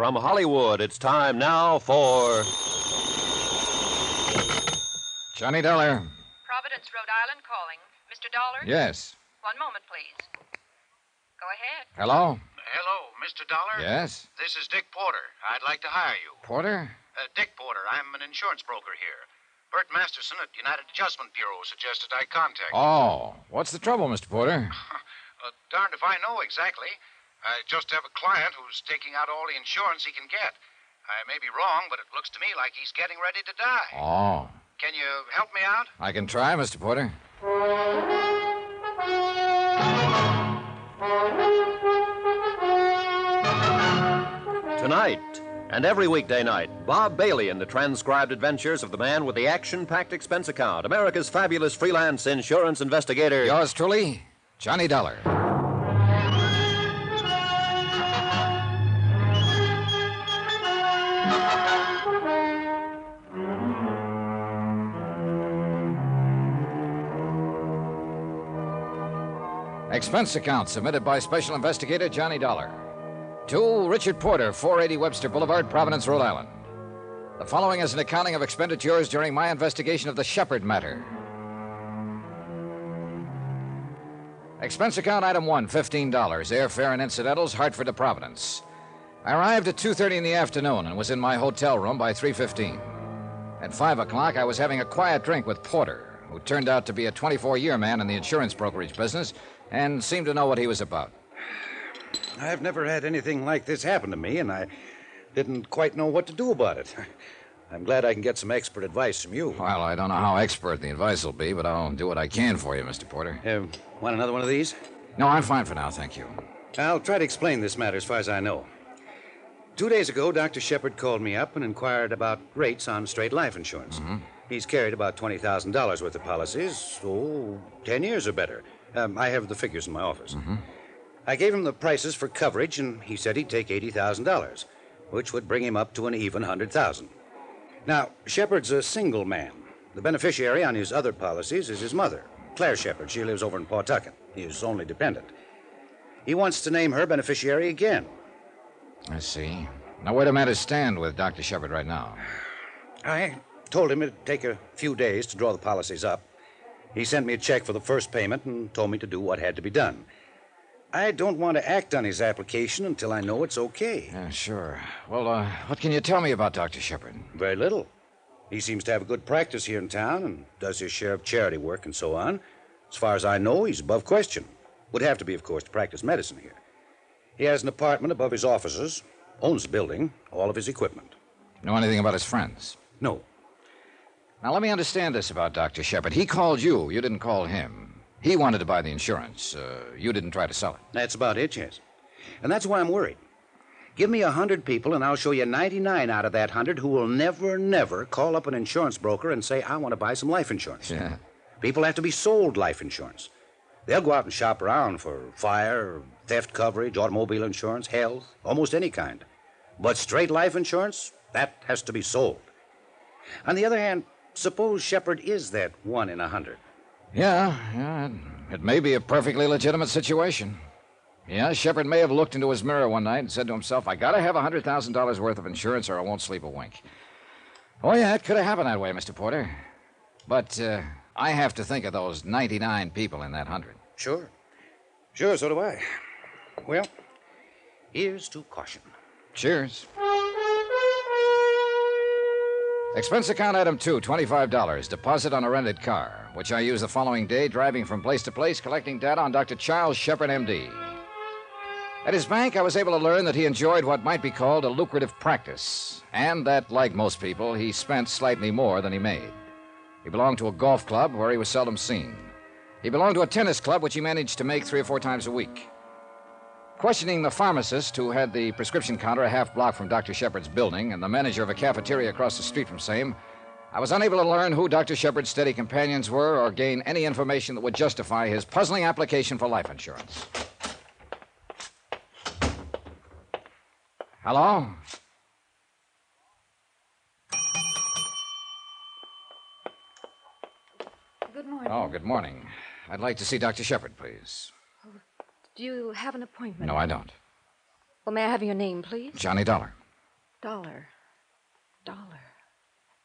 From Hollywood, it's time now for. Johnny Dollar. Providence, Rhode Island calling. Mr. Dollar? Yes. One moment, please. Go ahead. Hello? Hello, Mr. Dollar? Yes? This is Dick Porter. I'd like to hire you. Porter? Uh, Dick Porter, I'm an insurance broker here. Bert Masterson at United Adjustment Bureau suggested I contact you. Oh, what's the trouble, Mr. Porter? Uh, darned if I know exactly. I just have a client who's taking out all the insurance he can get. I may be wrong, but it looks to me like he's getting ready to die. Oh. Can you help me out? I can try, Mr. Porter. Tonight and every weekday night, Bob Bailey in the transcribed adventures of the man with the action packed expense account, America's fabulous freelance insurance investigator. Yours truly, Johnny Dollar. Expense account submitted by Special Investigator Johnny Dollar. To Richard Porter, 480 Webster Boulevard, Providence, Rhode Island. The following is an accounting of expenditures during my investigation of the Shepherd matter. Expense account item one, $15. Airfare and incidentals, Hartford to Providence. I arrived at 2.30 in the afternoon and was in my hotel room by 3.15. At 5 o'clock, I was having a quiet drink with Porter, who turned out to be a 24-year man in the insurance brokerage business and seemed to know what he was about. I've never had anything like this happen to me, and I didn't quite know what to do about it. I'm glad I can get some expert advice from you. Well, I don't know how expert the advice will be, but I'll do what I can for you, Mr. Porter. Uh, want another one of these? No, I'm fine for now, thank you. I'll try to explain this matter as far as I know. Two days ago, Dr. Shepherd called me up and inquired about rates on straight life insurance. He's carried about $20,000 worth of policies, oh, 10 years or better. Um, I have the figures in my office. I gave him the prices for coverage, and he said he'd take $80,000, which would bring him up to an even 100000 Now, Shepherd's a single man. The beneficiary on his other policies is his mother, Claire Shepherd. She lives over in Pawtucket, his only dependent. He wants to name her beneficiary again. I see. Now, where do matters stand with Dr. Shepherd right now? I told him it'd take a few days to draw the policies up. He sent me a check for the first payment and told me to do what had to be done. I don't want to act on his application until I know it's okay. Yeah, sure. Well, uh, what can you tell me about Dr. Shepherd? Very little. He seems to have a good practice here in town and does his share of charity work and so on. As far as I know, he's above question. Would have to be, of course, to practice medicine here. He has an apartment above his offices, owns the building, all of his equipment. Know anything about his friends? No, Now, let me understand this about Dr. Shepherd. He called you. You didn't call him. He wanted to buy the insurance. Uh, you didn't try to sell it. That's about it, yes. And that's why I'm worried. Give me a hundred people, and I'll show you 99 out of that hundred who will never, never call up an insurance broker and say, I want to buy some life insurance. Yeah. People have to be sold life insurance. They'll go out and shop around for fire, theft coverage, automobile insurance, health, almost any kind. But straight life insurance, that has to be sold. On the other hand, suppose Shepherd is that one in a hundred. Yeah, yeah. It, it may be a perfectly legitimate situation. Yeah, Shepherd may have looked into his mirror one night and said to himself, I gotta have a $100,000 worth of insurance or I won't sleep a wink. Oh, yeah, it could have happened that way, Mr. Porter. But uh, I have to think of those 99 people in that 100. Sure. Sure, so do I. Well, here's to caution. Cheers. Expense account item two, $25. Deposit on a rented car, which I use the following day driving from place to place collecting data on Dr. Charles Shepherd, MD. At his bank, I was able to learn that he enjoyed what might be called a lucrative practice, and that, like most people, he spent slightly more than he made. He belonged to a golf club where he was seldom seen. He belonged to a tennis club which he managed to make three or four times a week. Questioning the pharmacist who had the prescription counter a half block from Dr. Shepherd's building and the manager of a cafeteria across the street from same, I was unable to learn who Dr. Shepherd's steady companions were or gain any information that would justify his puzzling application for life insurance. Hello? Good morning. Oh, good morning. I'd like to see Dr. Shepherd, please. Do you have an appointment? No, I don't. Well, may I have your name, please? Johnny Dollar. Dollar. Dollar.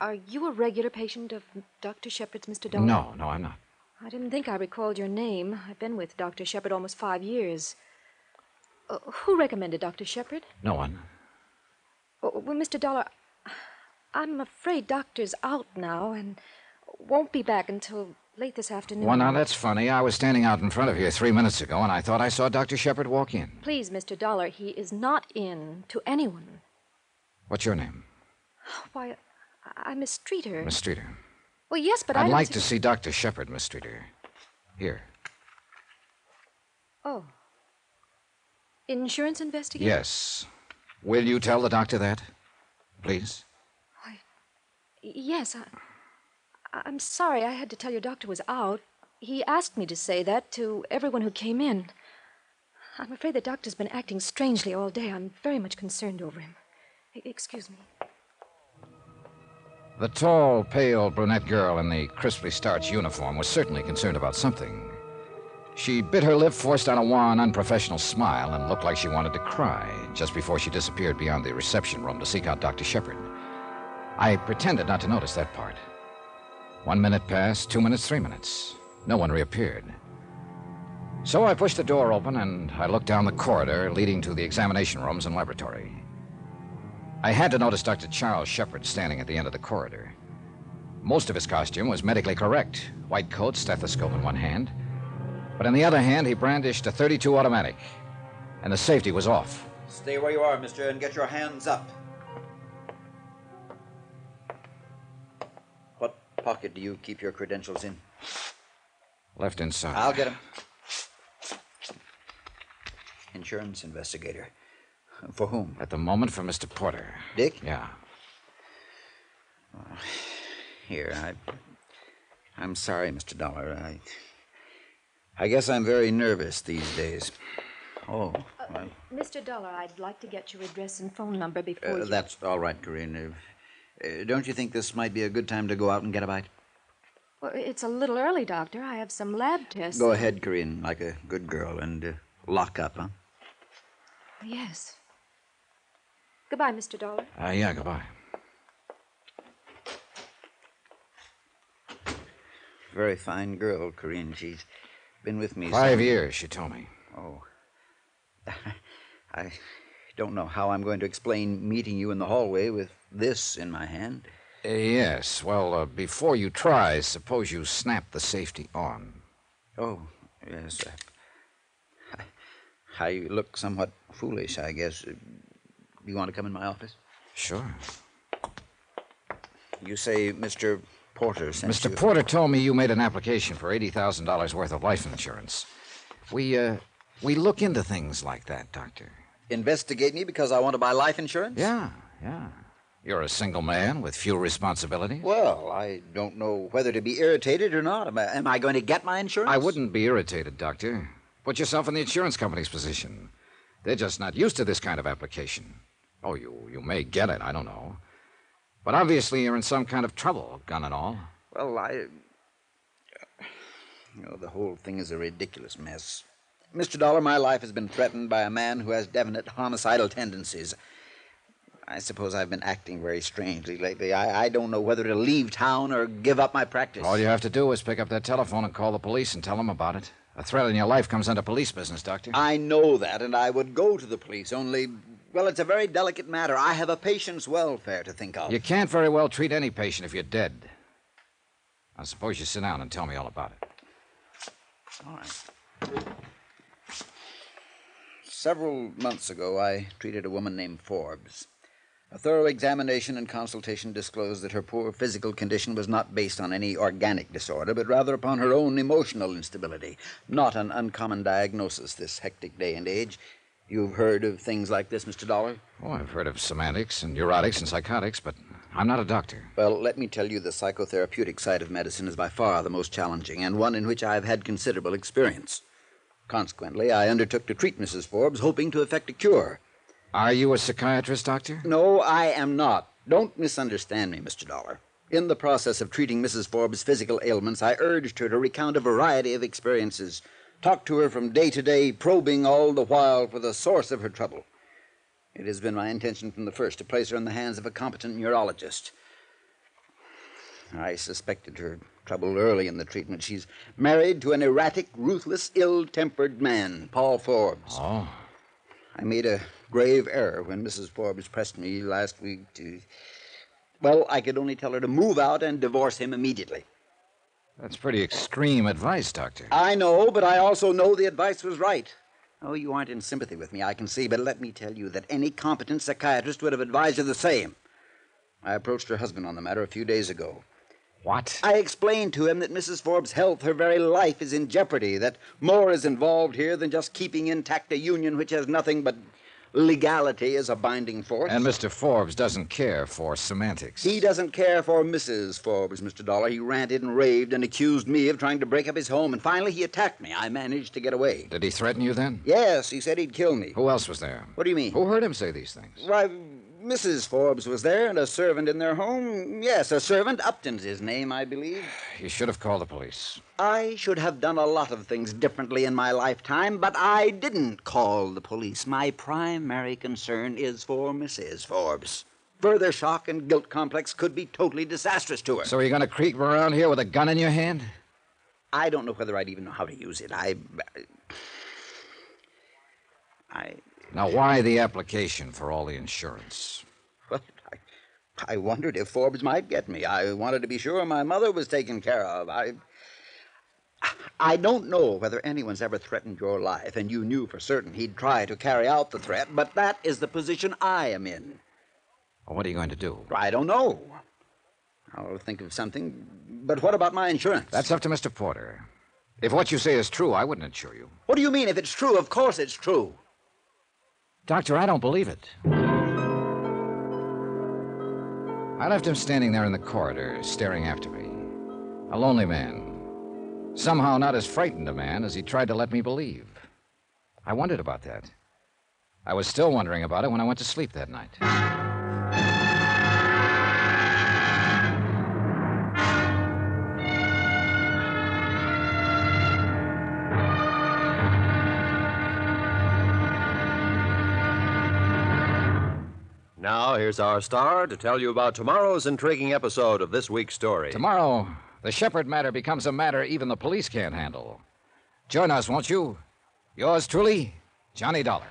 Are you a regular patient of Dr. Shepherd's, Mr. Dollar? No, no, I'm not. I didn't think I recalled your name. I've been with Dr. Shepherd almost five years. Uh, who recommended Dr. Shepherd? No one. Uh, well, Mr. Dollar, I'm afraid Doctor's out now and won't be back until late this afternoon. Well, now that's funny. I was standing out in front of here three minutes ago, and I thought I saw Dr. Shepherd walk in. Please, Mr. Dollar, he is not in to anyone. What's your name? Why, I- I'm Miss Streeter. Miss Streeter. Well, yes, but I I'd don't like see- to see Dr. Shepherd, Miss Streeter. Here. Oh. Insurance investigator? Yes. Will you tell the doctor that? Please? Why, yes, I, I'm sorry I had to tell your doctor was out. He asked me to say that to everyone who came in. I'm afraid the doctor's been acting strangely all day. I'm very much concerned over him. Excuse me. The tall, pale brunette girl in the crisply starched uniform was certainly concerned about something. She bit her lip, forced on a wan, unprofessional smile, and looked like she wanted to cry just before she disappeared beyond the reception room to seek out Dr. Shepherd. I pretended not to notice that part. One minute passed, two minutes, three minutes. No one reappeared. So I pushed the door open and I looked down the corridor leading to the examination rooms and laboratory. I had to notice Dr. Charles Shepherd standing at the end of the corridor. Most of his costume was medically correct white coat, stethoscope in one hand. But in the other hand, he brandished a 32 automatic, and the safety was off. Stay where you are, mister, and get your hands up. Pocket do you keep your credentials in? Left inside. I'll get them. Insurance investigator. For whom? At the moment, for Mr. Porter. Dick? Yeah. Here, I. I'm sorry, Mr. Dollar. I. I guess I'm very nervous these days. Oh, well, Mr. Dollar, I'd like to get your address and phone number before uh, you. that's all right, Corinne. Uh, don't you think this might be a good time to go out and get a bite? Well, it's a little early, Doctor. I have some lab tests. Go ahead, Corinne, like a good girl, and uh, lock up, huh? Yes. Goodbye, Mr. Dollar. Uh, yeah, goodbye. Very fine girl, Corinne. She's been with me Five some- years, she told me. Oh. I don't know how I'm going to explain meeting you in the hallway with this in my hand. Uh, yes. Well, uh, before you try, suppose you snap the safety on. Oh, yes. Uh, I look somewhat foolish, I guess. You want to come in my office? Sure. You say Mr. Porter sent Mr. you. Porter told me you made an application for $80,000 worth of life insurance. We, uh, we look into things like that, Doctor. Investigate me because I want to buy life insurance? Yeah, yeah. You're a single man with few responsibilities. Well, I don't know whether to be irritated or not. Am I, am I going to get my insurance? I wouldn't be irritated, Doctor. Put yourself in the insurance company's position. They're just not used to this kind of application. Oh, you, you may get it, I don't know. But obviously you're in some kind of trouble, gun and all. Well, I. You know, the whole thing is a ridiculous mess. Mr. Dollar, my life has been threatened by a man who has definite homicidal tendencies. I suppose I've been acting very strangely lately. I, I don't know whether to leave town or give up my practice. All you have to do is pick up that telephone and call the police and tell them about it. A threat in your life comes under police business, Doctor. I know that, and I would go to the police, only, well, it's a very delicate matter. I have a patient's welfare to think of. You can't very well treat any patient if you're dead. I suppose you sit down and tell me all about it. All right. Several months ago, I treated a woman named Forbes. A thorough examination and consultation disclosed that her poor physical condition was not based on any organic disorder, but rather upon her own emotional instability. Not an uncommon diagnosis this hectic day and age. You've heard of things like this, Mr. Dollar? Oh, I've heard of semantics and neurotics and psychotics, but I'm not a doctor. Well, let me tell you the psychotherapeutic side of medicine is by far the most challenging, and one in which I have had considerable experience. Consequently, I undertook to treat Mrs. Forbes, hoping to effect a cure. Are you a psychiatrist, Doctor? No, I am not. Don't misunderstand me, Mr. Dollar. In the process of treating Mrs. Forbes' physical ailments, I urged her to recount a variety of experiences, talked to her from day to day, probing all the while for the source of her trouble. It has been my intention from the first to place her in the hands of a competent neurologist. I suspected her trouble early in the treatment. She's married to an erratic, ruthless, ill tempered man, Paul Forbes. Oh? I made a grave error when Mrs. Forbes pressed me last week to. Well, I could only tell her to move out and divorce him immediately. That's pretty extreme advice, Doctor. I know, but I also know the advice was right. Oh, you aren't in sympathy with me, I can see, but let me tell you that any competent psychiatrist would have advised you the same. I approached her husband on the matter a few days ago. What? I explained to him that Mrs. Forbes' health, her very life, is in jeopardy, that more is involved here than just keeping intact a union which has nothing but legality as a binding force. And Mr. Forbes doesn't care for semantics. He doesn't care for Mrs. Forbes, Mr. Dollar. He ranted and raved and accused me of trying to break up his home, and finally he attacked me. I managed to get away. Did he threaten you then? Yes, he said he'd kill me. Who else was there? What do you mean? Who heard him say these things? Why, Mrs. Forbes was there and a servant in their home. Yes, a servant. Upton's his name, I believe. You should have called the police. I should have done a lot of things differently in my lifetime, but I didn't call the police. My primary concern is for Mrs. Forbes. Further shock and guilt complex could be totally disastrous to her. So are you going to creep around here with a gun in your hand? I don't know whether I'd even know how to use it. I. I. Now, why the application for all the insurance? Well, I, I wondered if Forbes might get me. I wanted to be sure my mother was taken care of. I. I don't know whether anyone's ever threatened your life, and you knew for certain he'd try to carry out the threat, but that is the position I am in. Well, what are you going to do? I don't know. I'll think of something. But what about my insurance? That's up to Mr. Porter. If what you say is true, I wouldn't insure you. What do you mean if it's true? Of course it's true. Doctor, I don't believe it. I left him standing there in the corridor, staring after me. A lonely man. Somehow not as frightened a man as he tried to let me believe. I wondered about that. I was still wondering about it when I went to sleep that night. Now, here's our star to tell you about tomorrow's intriguing episode of this week's story. Tomorrow, the Shepherd matter becomes a matter even the police can't handle. Join us, won't you? Yours truly, Johnny Dollar.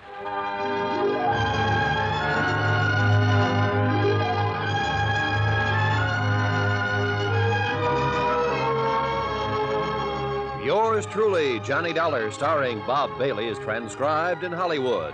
Yours truly, Johnny Dollar, starring Bob Bailey, is transcribed in Hollywood.